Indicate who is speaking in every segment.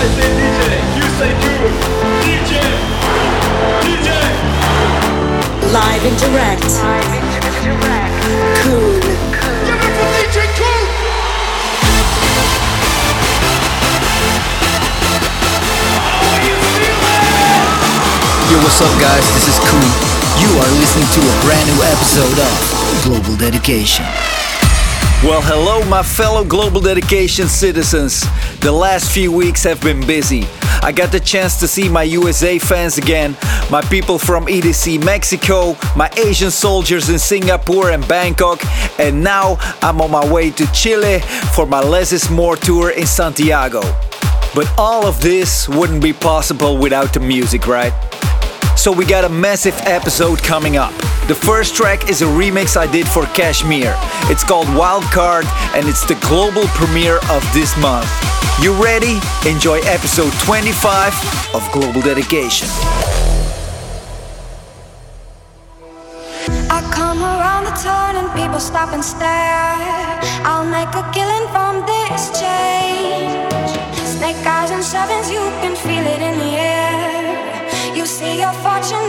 Speaker 1: I say DJ, you say Coone. DJ, DJ.
Speaker 2: Live and direct.
Speaker 3: Live and direct.
Speaker 2: Coone.
Speaker 1: Give it for DJ Coone.
Speaker 4: Yo, what's up, guys? This is Coone. You are listening to a brand new episode of Global Dedication. Well, hello, my fellow Global Dedication citizens. The last few weeks have been busy. I got the chance to see my USA fans again, my people from EDC Mexico, my Asian soldiers in Singapore and Bangkok, and now I'm on my way to Chile for my Less is More tour in Santiago. But all of this wouldn't be possible without the music, right? So we got a massive episode coming up. The first track is a remix I did for KSHMR. It's called Wildcard and it's the global premiere of this month. You ready? Enjoy episode 25 of Global Dedication.
Speaker 5: I come around the turn and people stop and stare. I'll make a killing from this change. Snake eyes and sevens, you fortune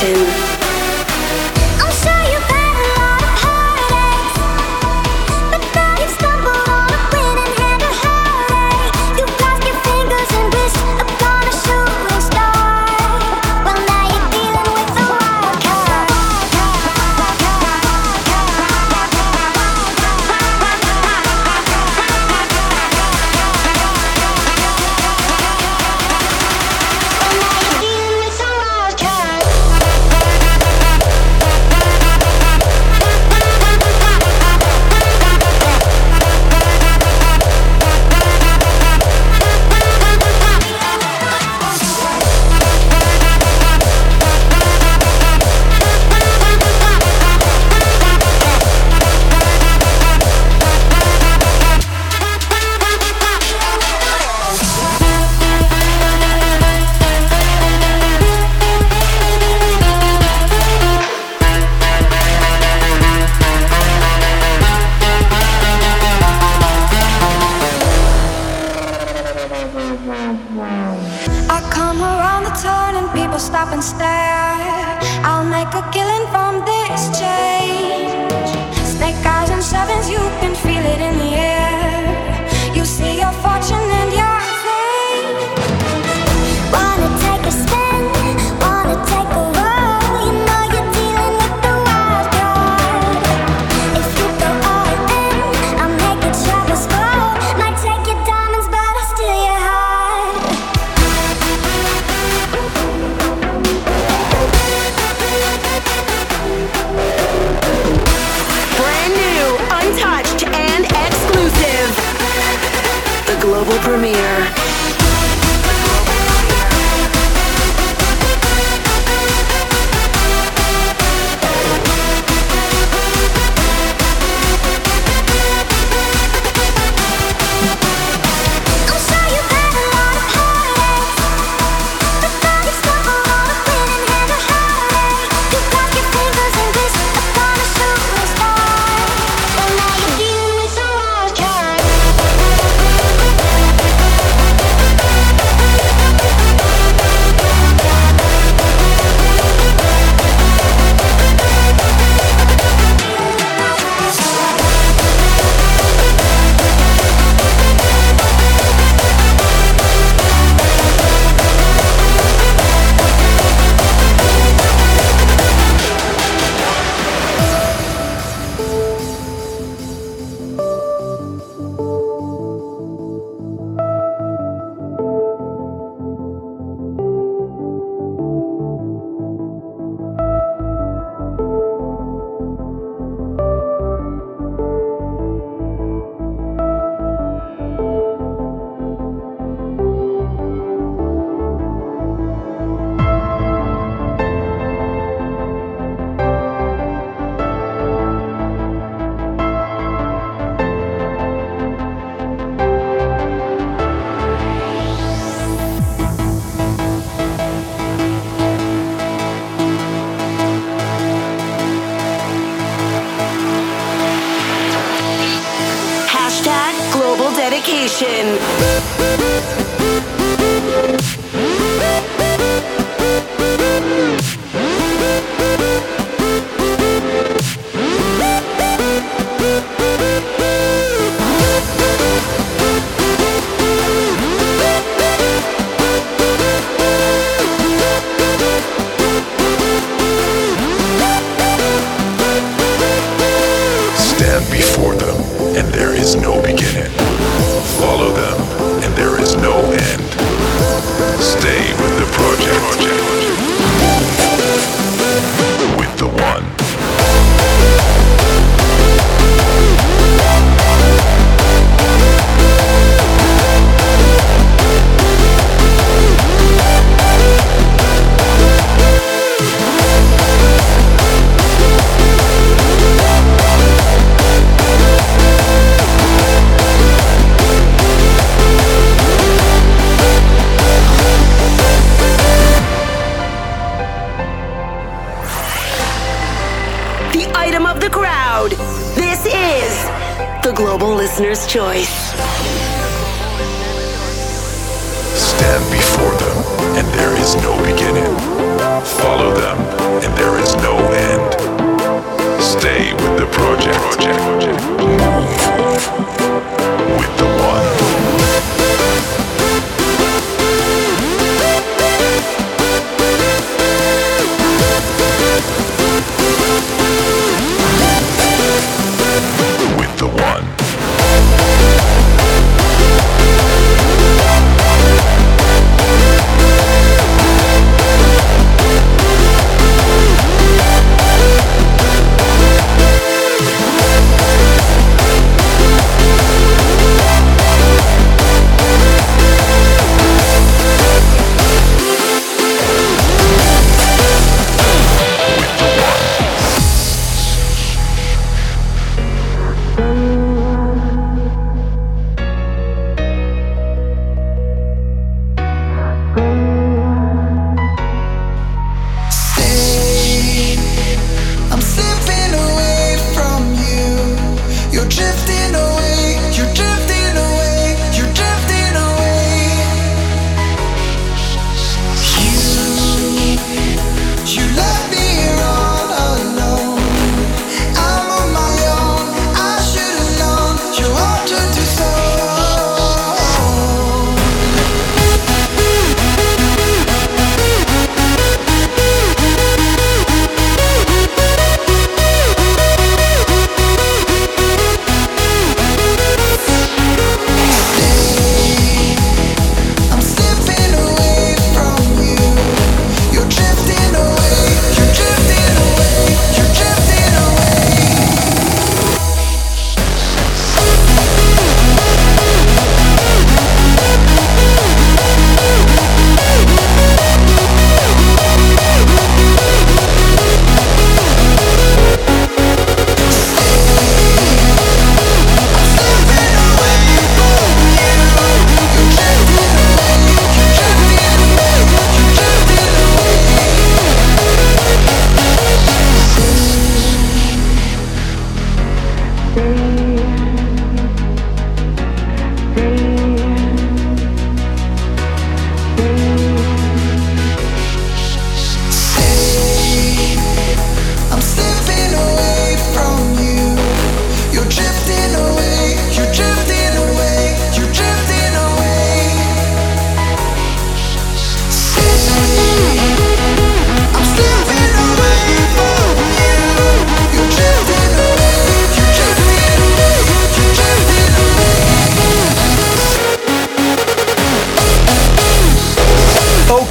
Speaker 2: dedication.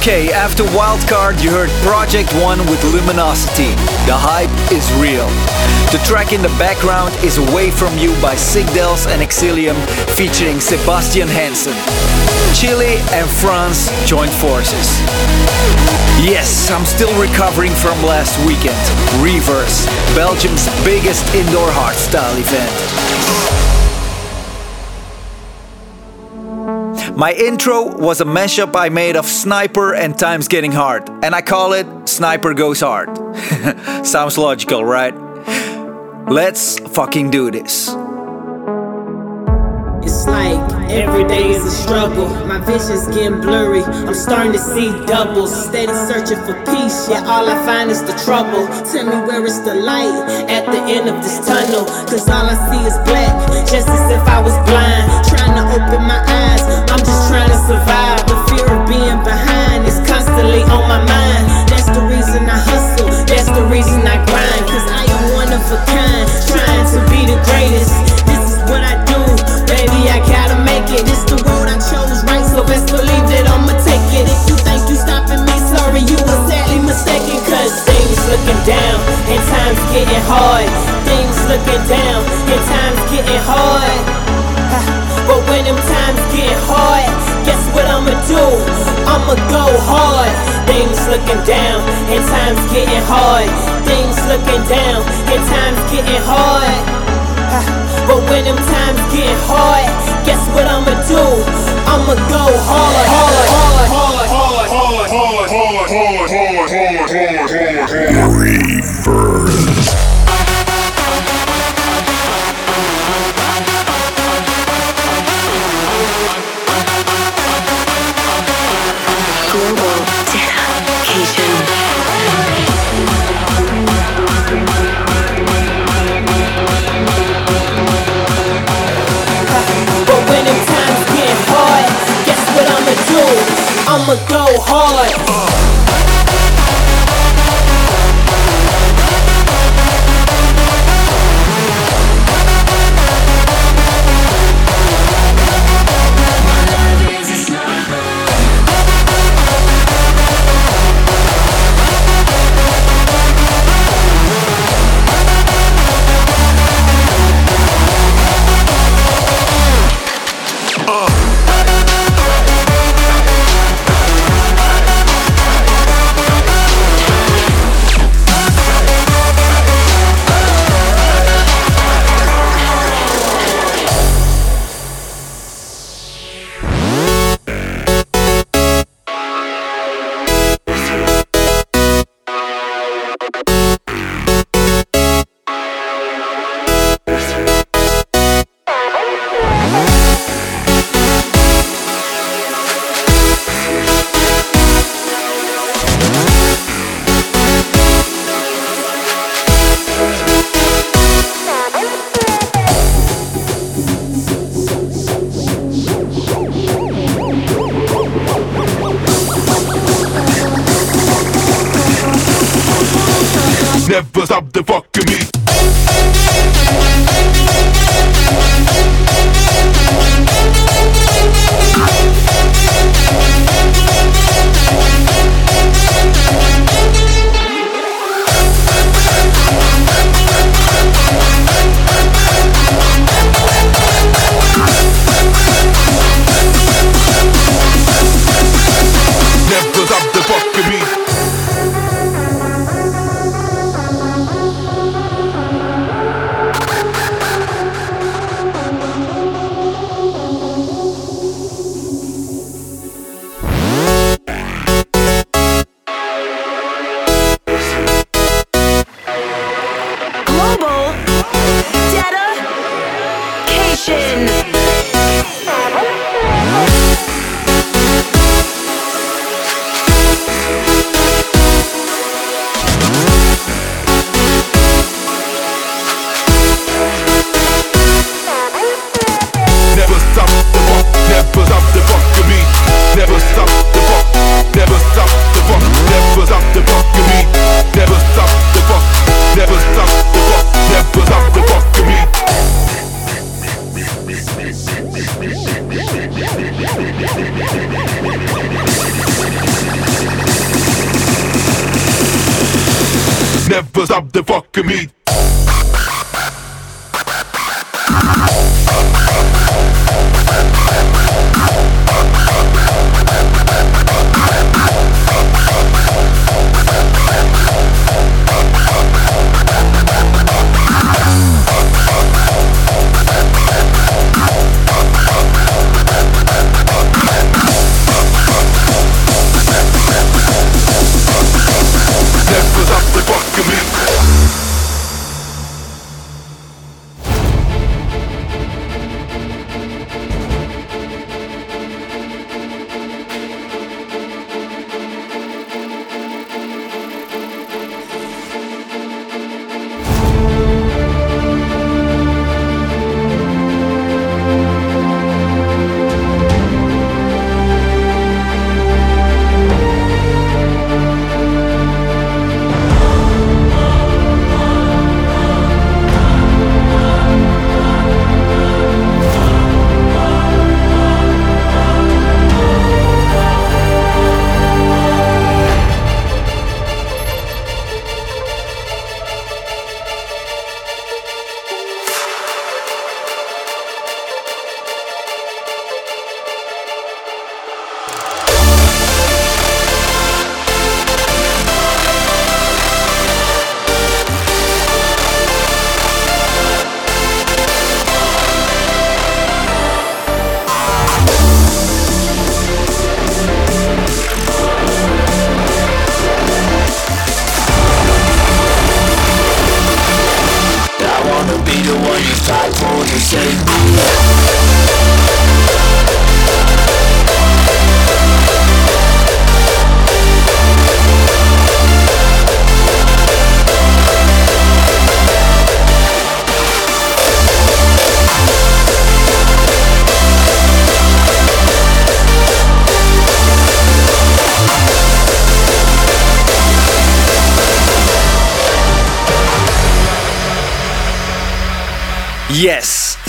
Speaker 4: Okay, after Wildcard, you heard Project One with Luminosity. The hype is real. The track in the background is Away From You by Sickddellz and Exilium featuring Sebastian Hansen. Chile and France joined forces. Yes, I'm still recovering from last weekend. Reverze, Belgium's biggest indoor hardstyle event. My intro was a mashup I made of Sniper and Times Getting Hard, and I call it Sniper Goes Hard. Sounds logical, right? Let's fucking do this.
Speaker 6: It's like every day is a struggle. My vision's getting blurry. I'm starting to see doubles. Steady searching for peace, yet all I find is the trouble. Tell me where is the light at the end of this tunnel. Cause all I see is black, just as if I was blind. Trying to open my eyes. Trying to survive. The fear of being behind is constantly on my mind. That's the reason I hustle. That's the reason I grind. Cause I am one of a kind. Trying to be the greatest. This is what I do. Baby, I gotta make it. It's the road I chose, right? So best believe that I'ma take it. If you think you stopping me, sorry, you were sadly mistaken. Cause things looking down and times getting hard. Things looking down and times getting hard. But when them times get hard, guess what I'ma do? I'ma go hard. Things looking down and times getting hard. Things looking down and times getting hard. But when them times get hard, guess what I'ma do? I'ma go hard,
Speaker 7: fucking me.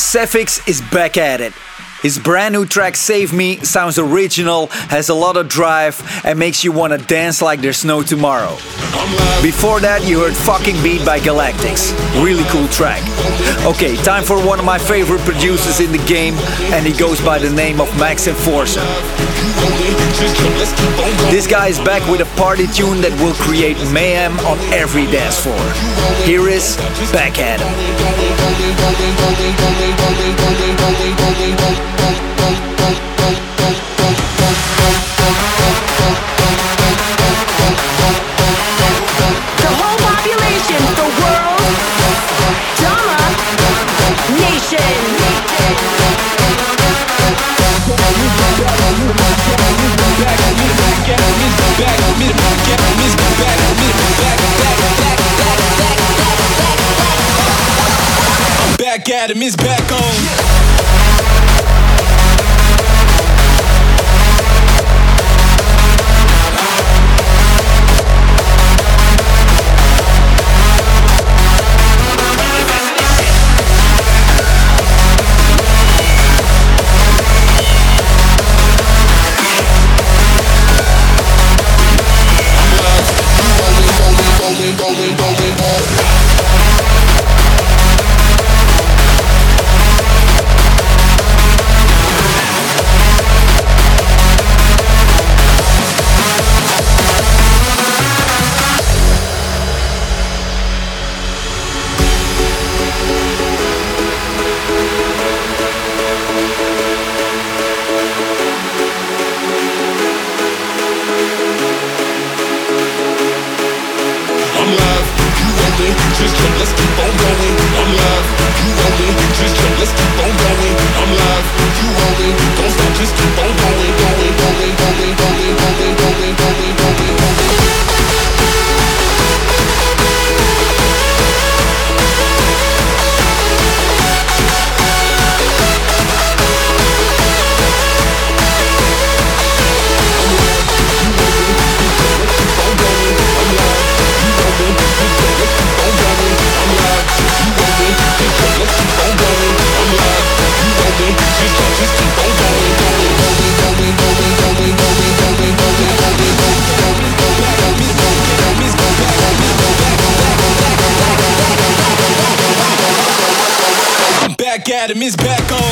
Speaker 4: Sephyx is back at it. His brand new track Save Me sounds original, has a lot of drive, and makes you wanna dance like there's no tomorrow. Before that, you heard Fucking Beat by Galactixx. Really cool track. Okay, time for one of my favorite producers in the game, and he goes by the name of Max Enforcer. This guy is back with a party tune that will create mayhem on every dance floor. Here is Back at Him.
Speaker 8: Back at him, is back on. Adam is back on.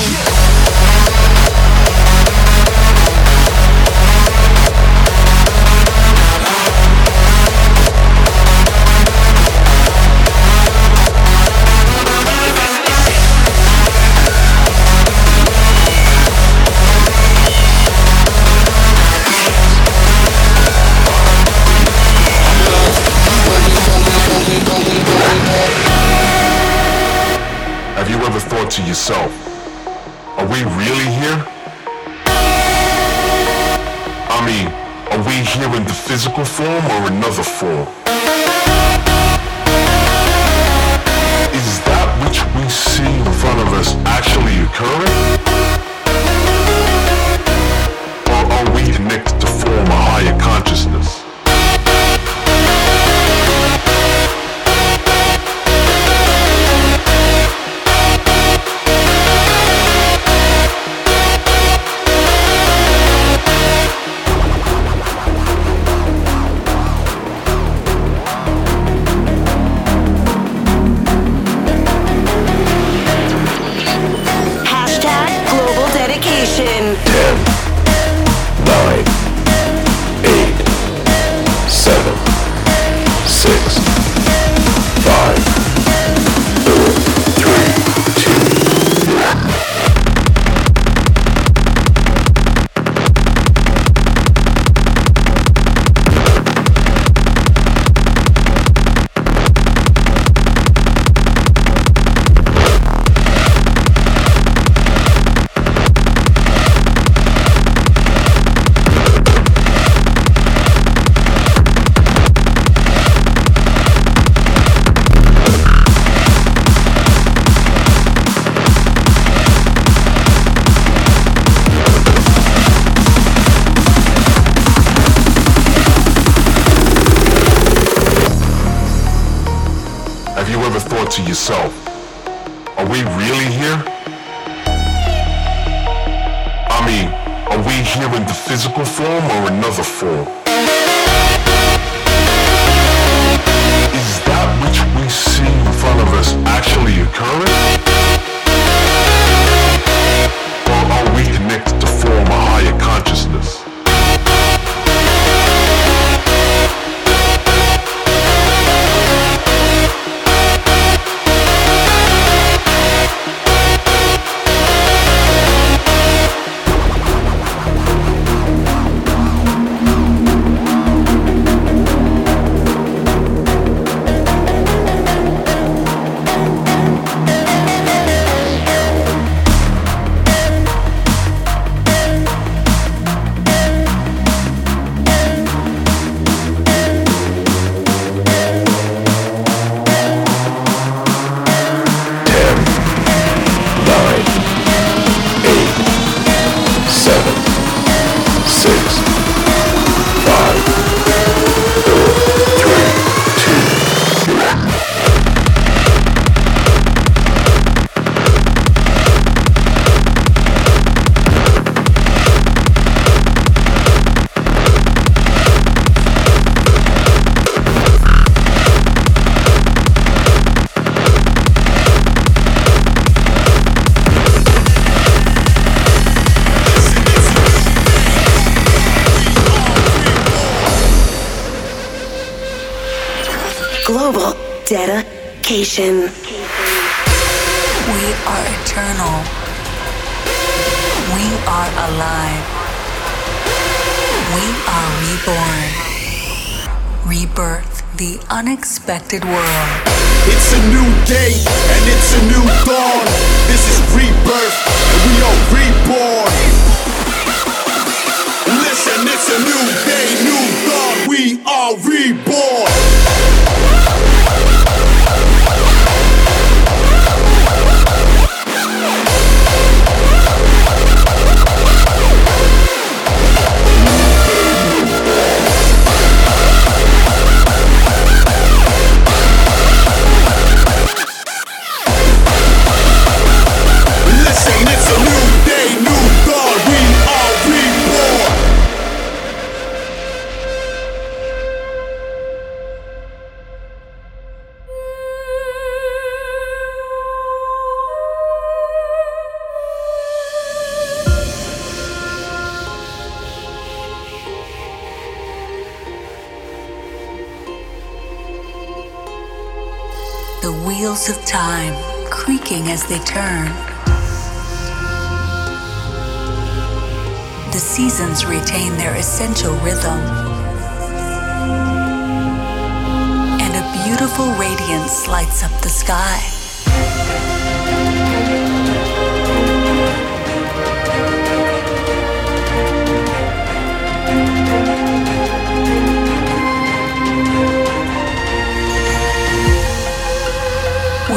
Speaker 9: Wheels of time creaking as they turn. The seasons retain their essential rhythm. And a beautiful radiance lights up the sky.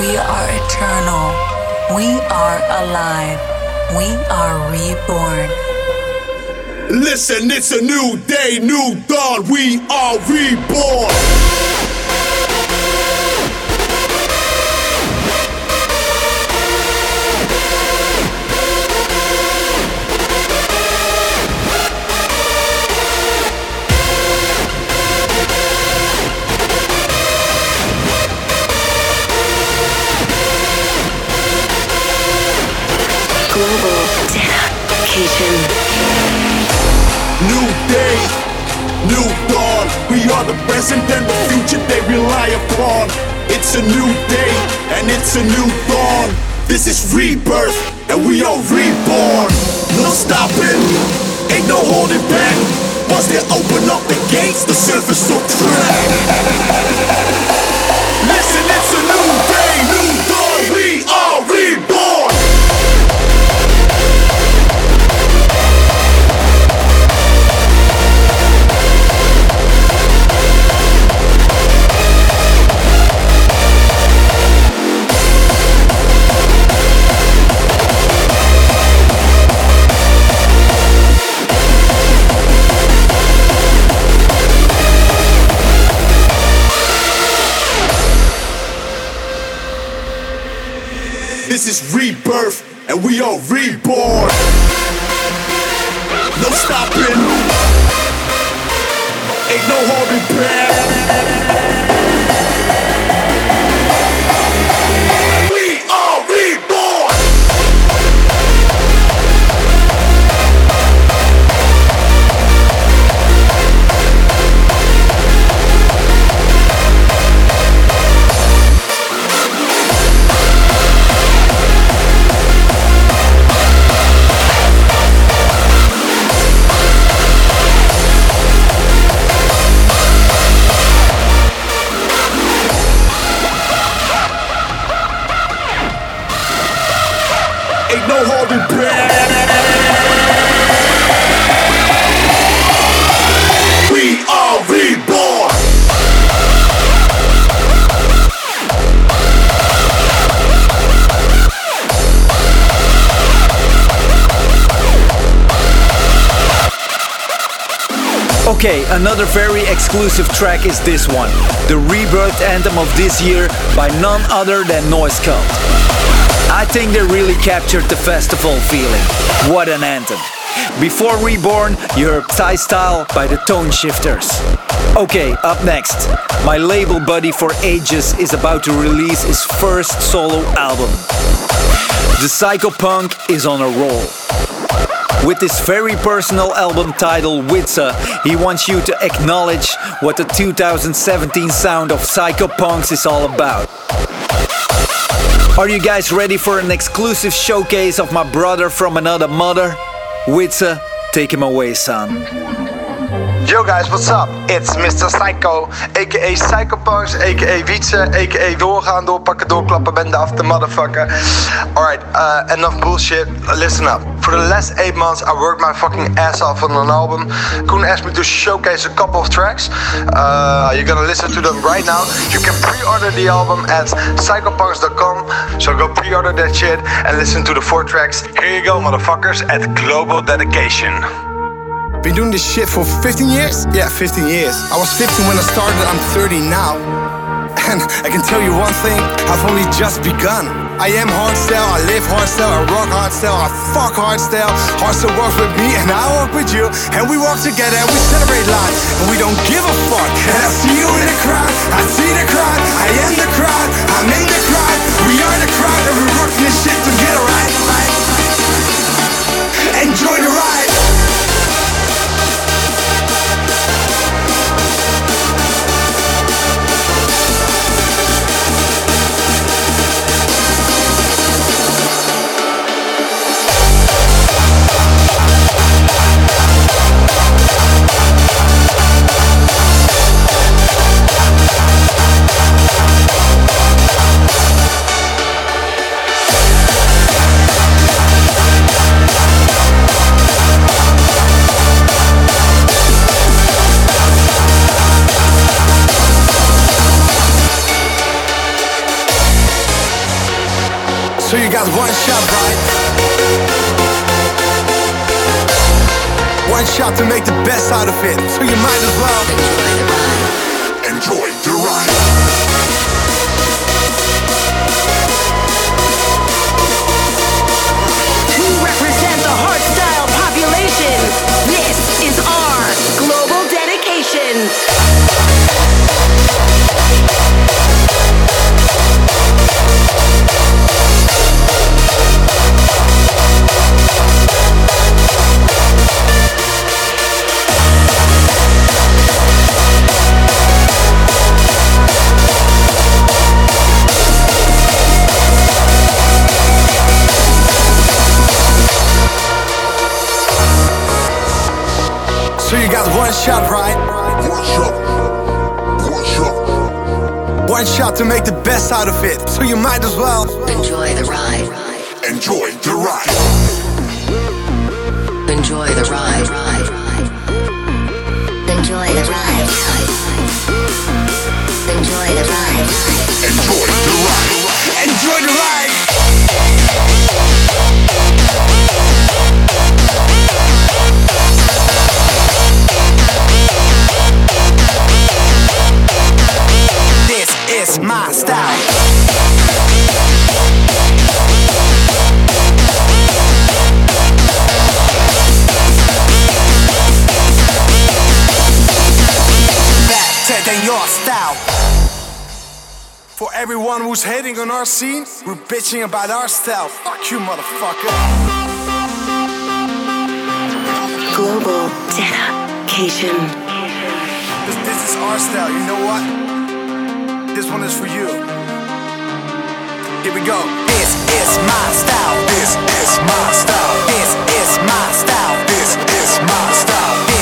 Speaker 9: We are eternal. We are alive. We are reborn.
Speaker 8: Listen, it's a new day, new dawn. We are reborn. New day, new dawn. We are the present and the future they rely upon. It's a new day and it's a new dawn. This is rebirth and we are reborn. No stopping, ain't no holding back. Once they open up the gates, the surface will crack.
Speaker 4: exclusive track is this one, the rebirth anthem of this year by none other than Noise Cult. I think they really captured the festival feeling. What an anthem. Before Reborn, you heard Thai Style by the Toneshifterz. Okay, up next, my label buddy for ages is about to release his first solo album. The Psyko Punkz is on a roll. With this very personal album title Wietse, he wants you to acknowledge what the 2017 sound of Psyko Punkz is all about. Are you guys ready for an exclusive showcase of my brother from another mother? Wietse, take him away, son.
Speaker 10: Yo guys, what's up? It's Mr. Psycho, aka Psyko Punkz, aka Wietse, aka doorgaan, doorpakken, doorklappen, bende af the motherfucker. Alright, uh, enough bullshit. Listen up. For the last eight months, I worked my fucking ass off on an album. Koen asked me to showcase a couple of tracks. Uh, you're gonna listen to them right now. You can pre-order the album at psykopunkz.com. So go pre-order that shit and listen to the four tracks. Here you go, motherfuckers, at Global Dedication.
Speaker 11: Been doing this shit for 15 years? Yeah, 15 years. I was 15 when I started, I'm 30 now. And I can tell you one thing, I've only just begun. I am hardstyle, I live hardstyle, I rock hardstyle, I fuck hardstyle. Hardstyle works with me and I work with you. And we walk together and we celebrate life. And we don't give a fuck. And I see you in the crowd, I see the crowd, I am the crowd, I'm in the crowd. We are the crowd and we're this shit together, right? Enjoy the ride. So you got one shot, right? One shot to make the best out of it. So you might as well enjoy the ride. One shot, right?
Speaker 8: One shot. One shot.
Speaker 11: One shot to make the best out of it. So you might as well
Speaker 12: Enjoy the ride.
Speaker 8: Enjoy the ride.
Speaker 12: Enjoy the ride.
Speaker 13: Who's hating on our scene, we're bitching about our style. Fuck you, motherfucker.
Speaker 14: Global dedication.
Speaker 13: This, this is our style, you know what? This one is for you. Here we go. This is my style. This is my style. This is my style. This is my style.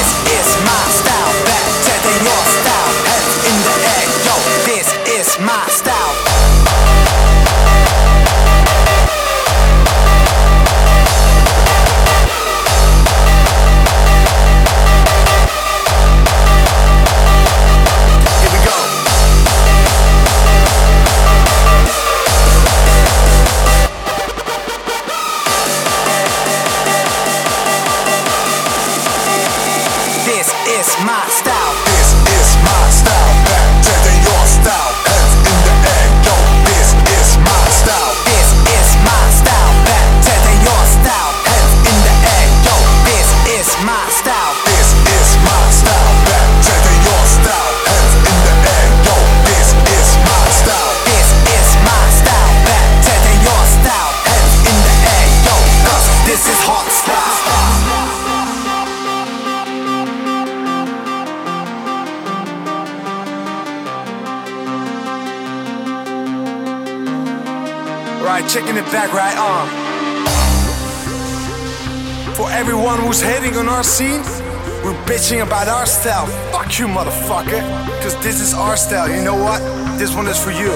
Speaker 13: Back right on. For everyone who's hating on our scene, we're bitching about our style. Fuck you, motherfucker. Cause this is our style, you know what? This one is for you.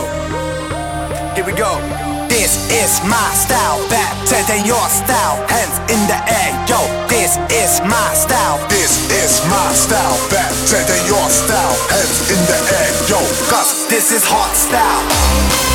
Speaker 13: Here we go. This is my style, better than your style. Hands in the air, yo. This is my style. This is my style, better than your style. Hands in the air, yo. Cause this is hot style.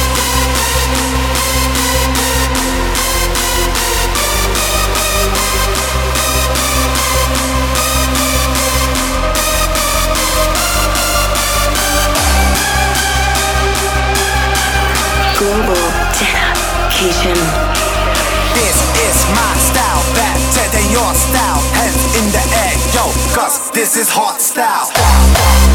Speaker 13: This is hot style.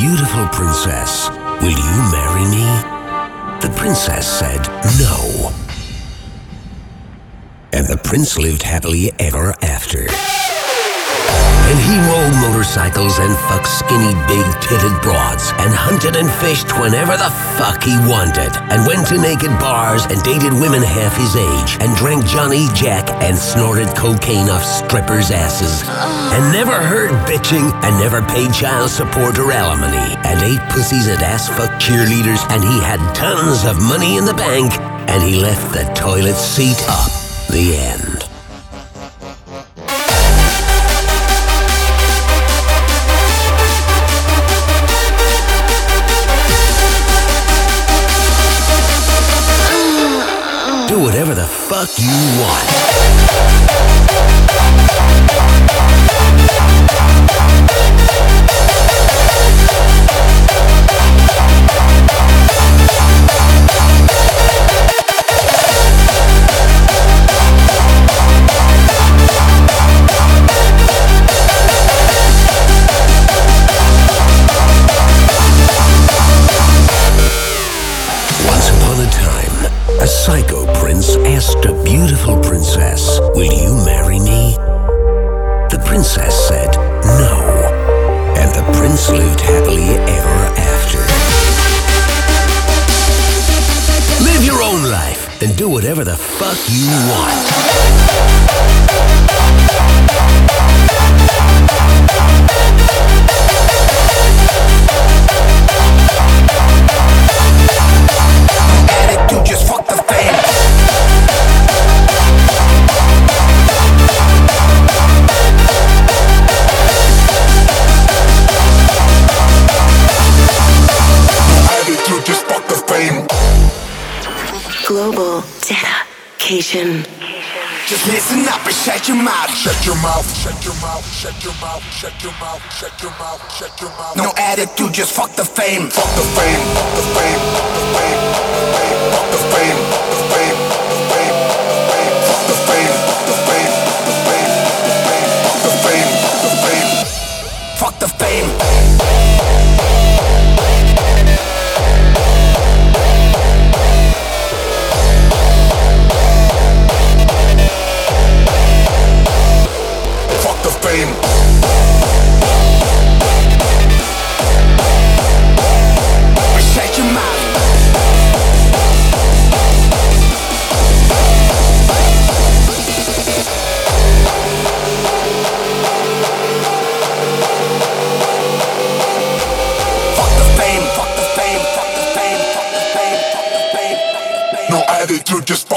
Speaker 15: Beautiful princess, Will you marry me? The princess said no. And the prince lived happily ever after. And he rode motorcycles and fucked skinny, big titted broads and hunted and fished whenever the fuck he wanted. And went to naked bars and dated women half his age and drank Johnny Jack and snorted cocaine off strippers' asses. And never heard bitching and never paid child support or alimony. And ate pussies at ass fuck cheerleaders and he had tons of money in the bank and he left the toilet seat up. The end. Whatever the fuck you want. Whatever the fuck you want.
Speaker 14: Dedication.
Speaker 7: Just listen up and shut your mouth. Shut your mouth. Shut your mouth. Shut your mouth. Shut your mouth. Shut your mouth. Shut your mouth. No attitude, just fuck the fame. Fuck the fame. Fuck the fame. Fuck the fame. Fuck the fame. Fuck the fame. Fuck the fame. Fuck the fame. Fuck the fame. Fuck the fame. Fuck the fame.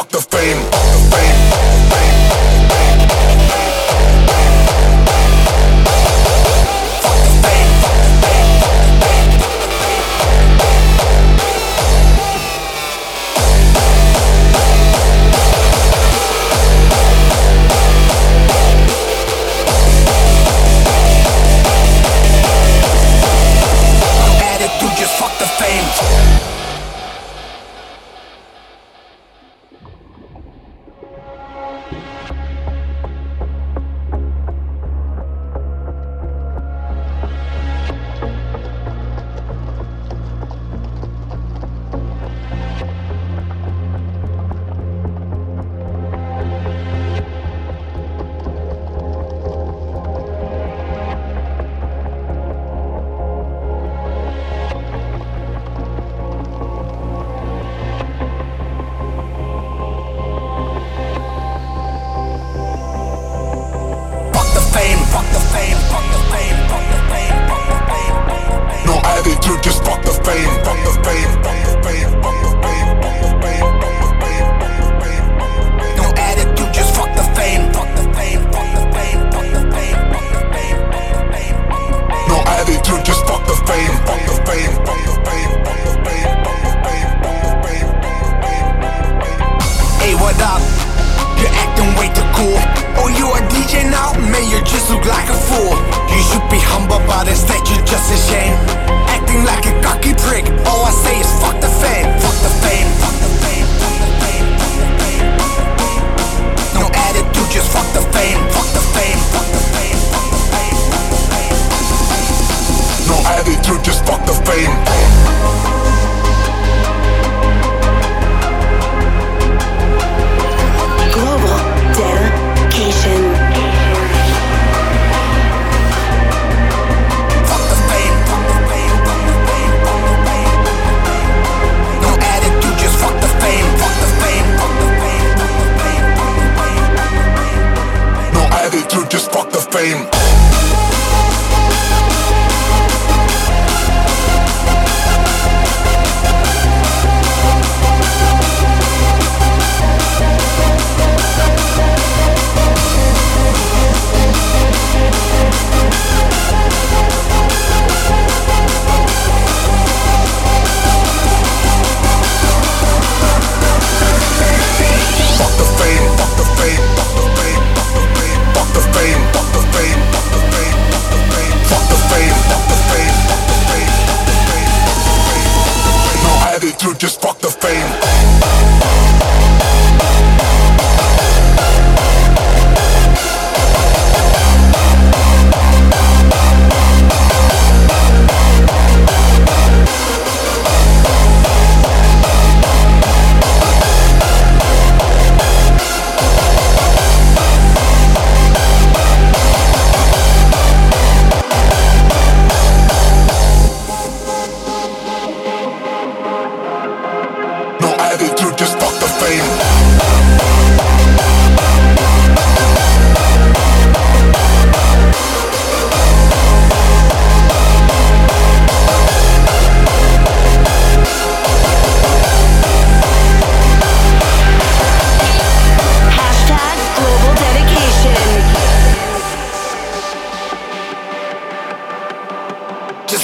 Speaker 7: Fuck the fame. Fuck the fame.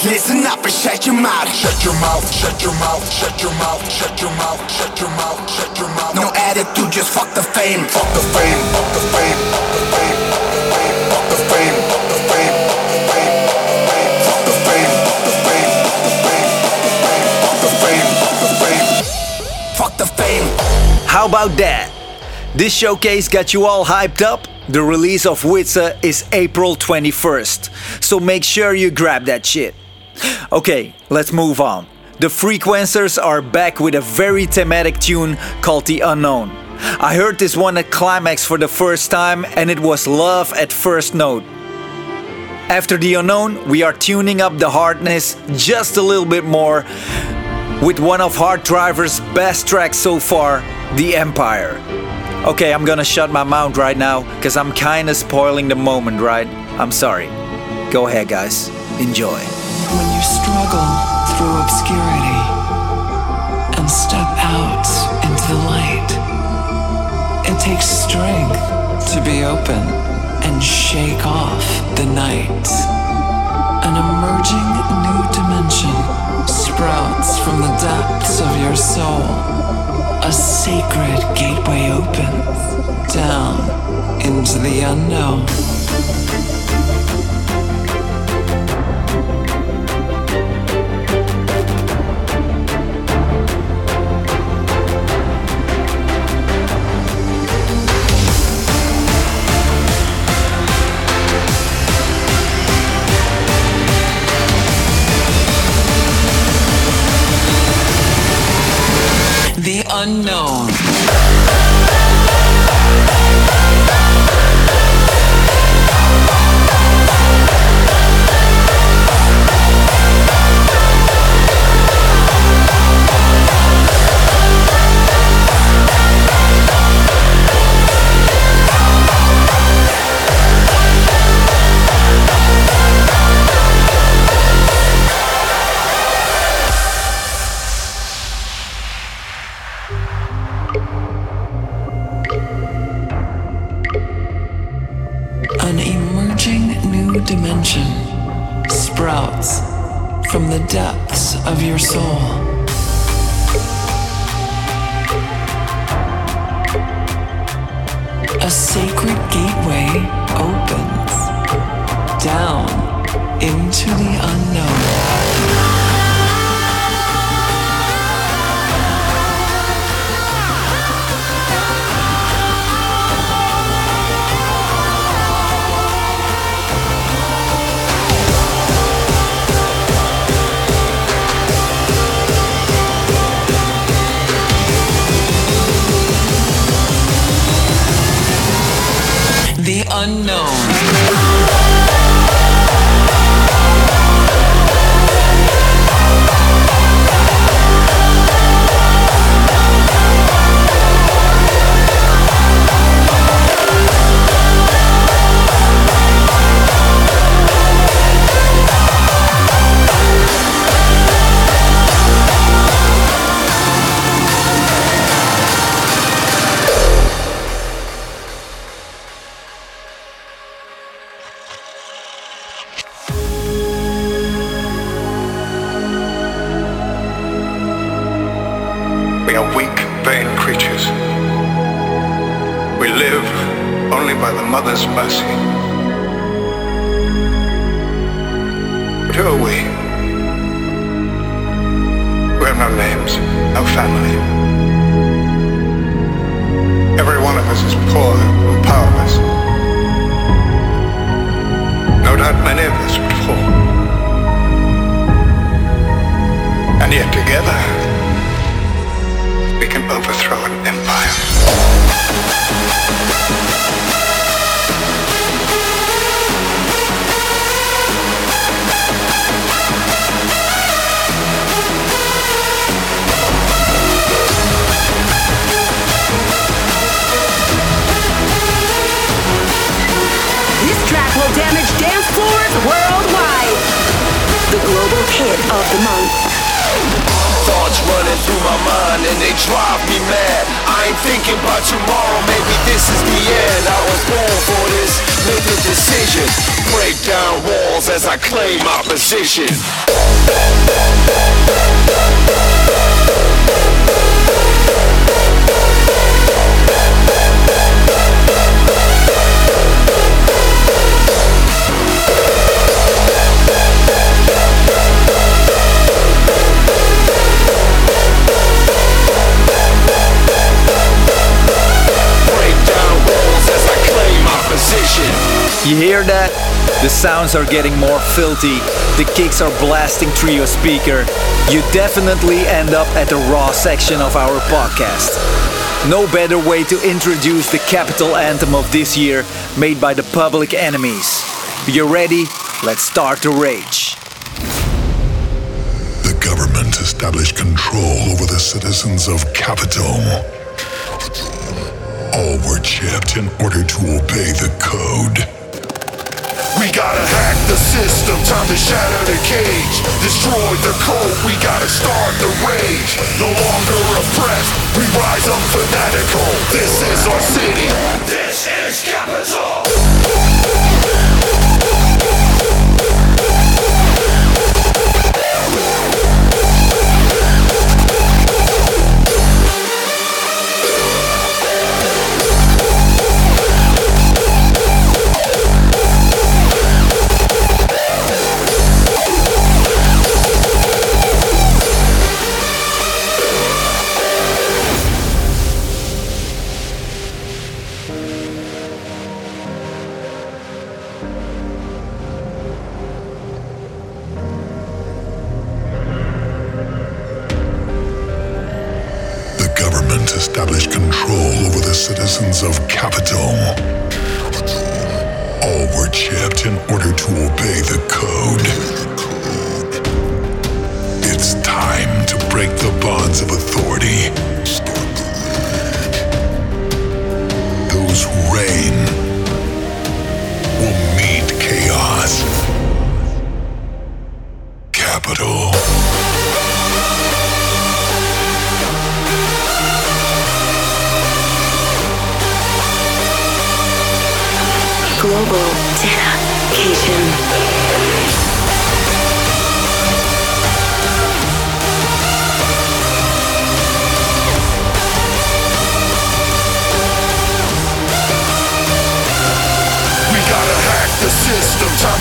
Speaker 7: Just
Speaker 16: listen up and shut your mouth.
Speaker 7: Shut your mouth, shut your mouth, shut your mouth, shut your mouth, shut your mouth, shut your mouth.
Speaker 16: No attitude, just fuck the fame.
Speaker 7: Fuck the fame, fuck the fame, fuck the fame,
Speaker 4: How about that? This showcase got you all hyped up? The release of Witzer is April 21st, so make sure you grab that shit. Okay, let's move on. The Frequencerz are back with a very thematic tune called The Unknown. I heard this one at Climax for the first time and it was love at first note. After The Unknown, we are tuning up the hardness just a little bit more with one of Hard Driver's best tracks so far, The Empire. Okay, I'm gonna shut my mouth right now because I'm kinda spoiling the moment, right? I'm sorry. Go ahead, guys. Enjoy.
Speaker 17: Through obscurity and step out into the light, it takes strength to be open and shake off the night. An emerging new dimension sprouts from the depths of your soul. A sacred gateway opens down into the unknown. The unknown.
Speaker 16: Are weak, vain creatures. We live only by the mother's mercy. But who are we? We have no names, no family. Every one of us is poor and powerless. No doubt many of us would fall. And yet together, overthrow an
Speaker 14: will damage dance floors worldwide. The global hit of the month.
Speaker 7: Running through my mind.
Speaker 18: and they drive me mad. I ain't thinking about tomorrow, maybe this is the end. I was born for this, make a decision. Break down walls as I claim my position.
Speaker 4: You hear that? The sounds are getting more filthy, the kicks are blasting through your speaker. You definitely end up at the raw section of our podcast. No better way to introduce the capital anthem of this year, made by the Public Enemies. You ready? Let's start the rage.
Speaker 19: The government established control over the citizens of Capital. All were chipped in order to obey the code.
Speaker 18: We gotta hack the system, time to shatter the cage. Destroy the code, we gotta start the rage. No longer oppressed, we rise up fanatical. This is our city, this is capital.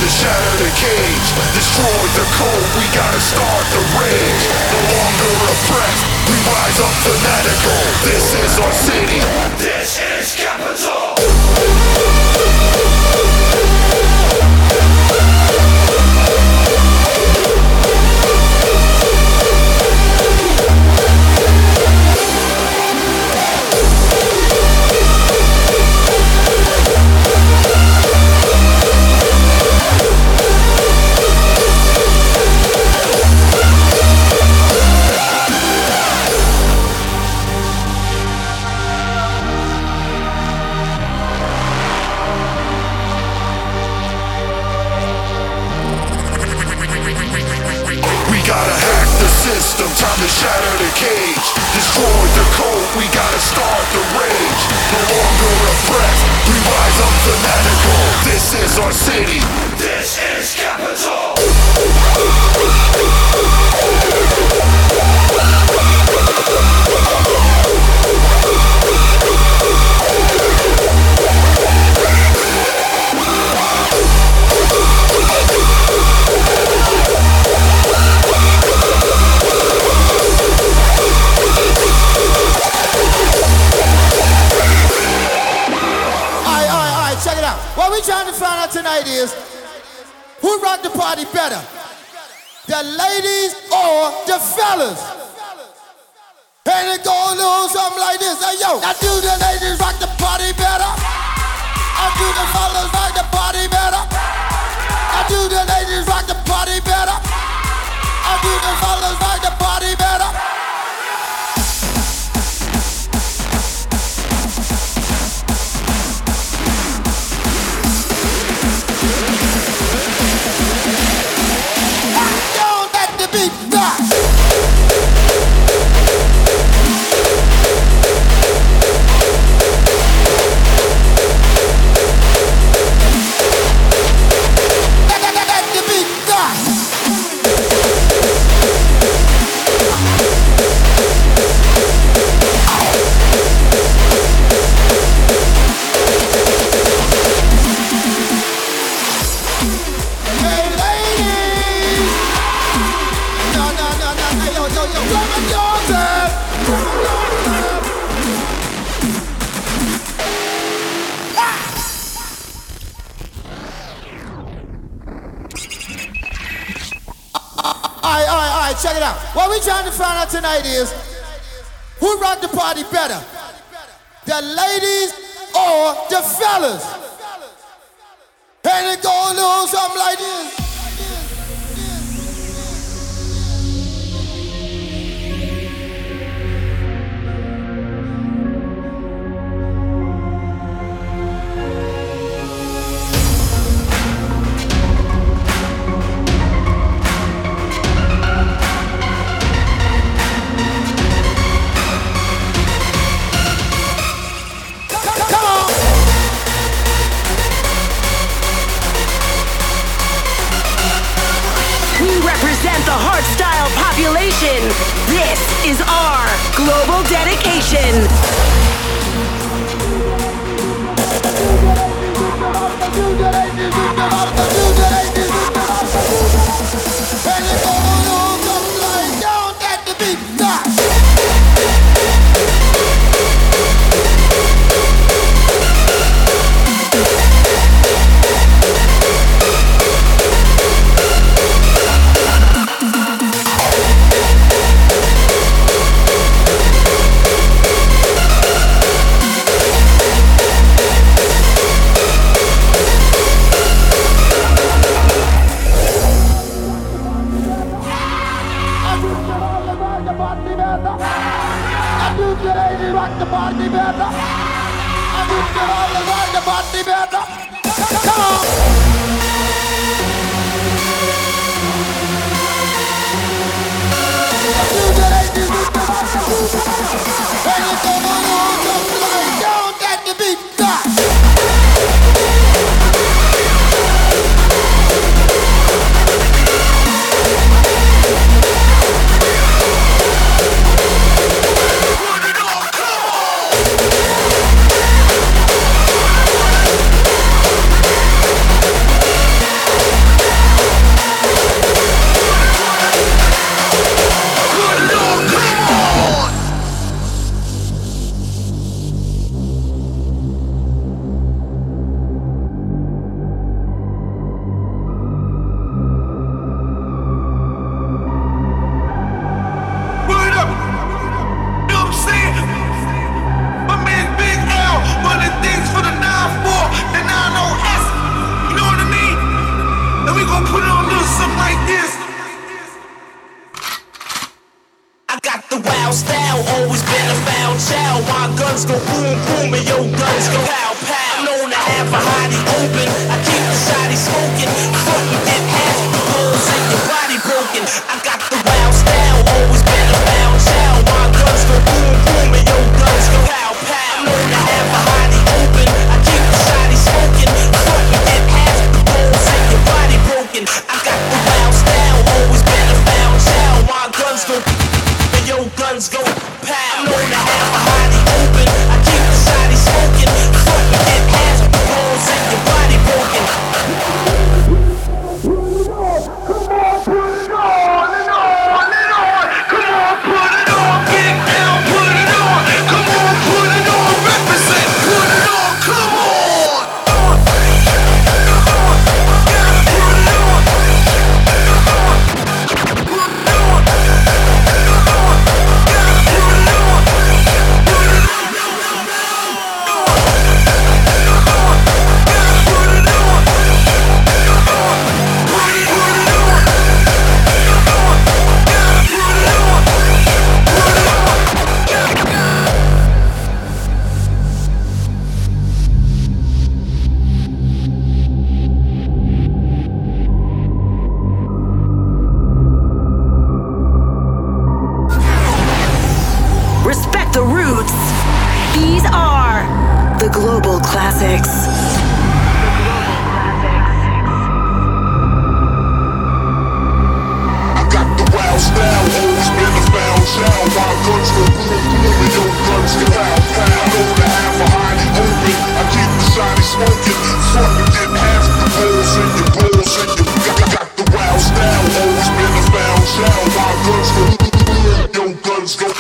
Speaker 18: Shatter the cage. Destroy the code, we gotta start the rage. No longer oppressed, we rise up fanatical. This is our city, this is capital. Oppressed, we rise up fanatical. This is our city,
Speaker 20: tonight is who rock the party better? The ladies or the fellas? And it go a little something like this. Hey yo, I do the ladies rock the party better? I do the fellas rock the party better? I do the ladies rock the party better?
Speaker 6: child while guns go boom boom and your guns go pow pow. I'm known to have a hottie open. I keep the shotty smoking. Fucking get half the bullets in your body broken. I got shadow, my guns go, Your guns go.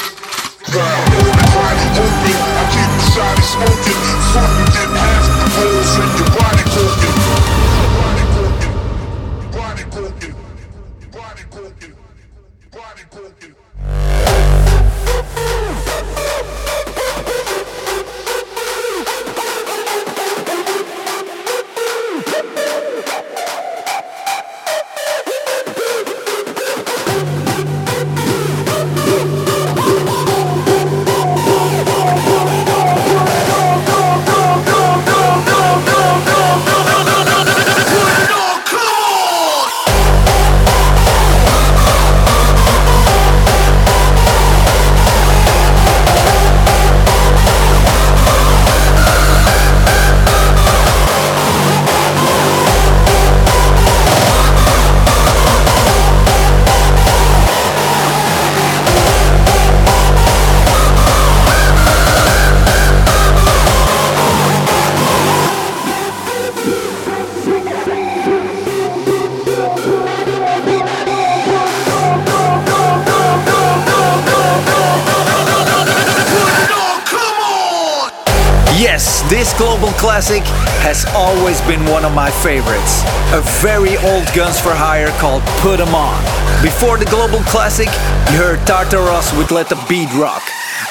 Speaker 4: Favorites. A very old Guns for Hire called Put 'em On. Before the global classic, you heard Tartaros with Let the Beat Rock.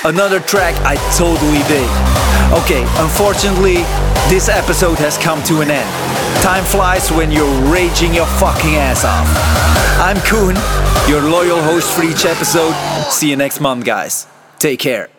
Speaker 4: Another track I totally dig. Okay, unfortunately, this episode has come to an end. Time flies when you're raging your fucking ass off. I'm Koen, your loyal host for each episode. See you next month, guys. Take care.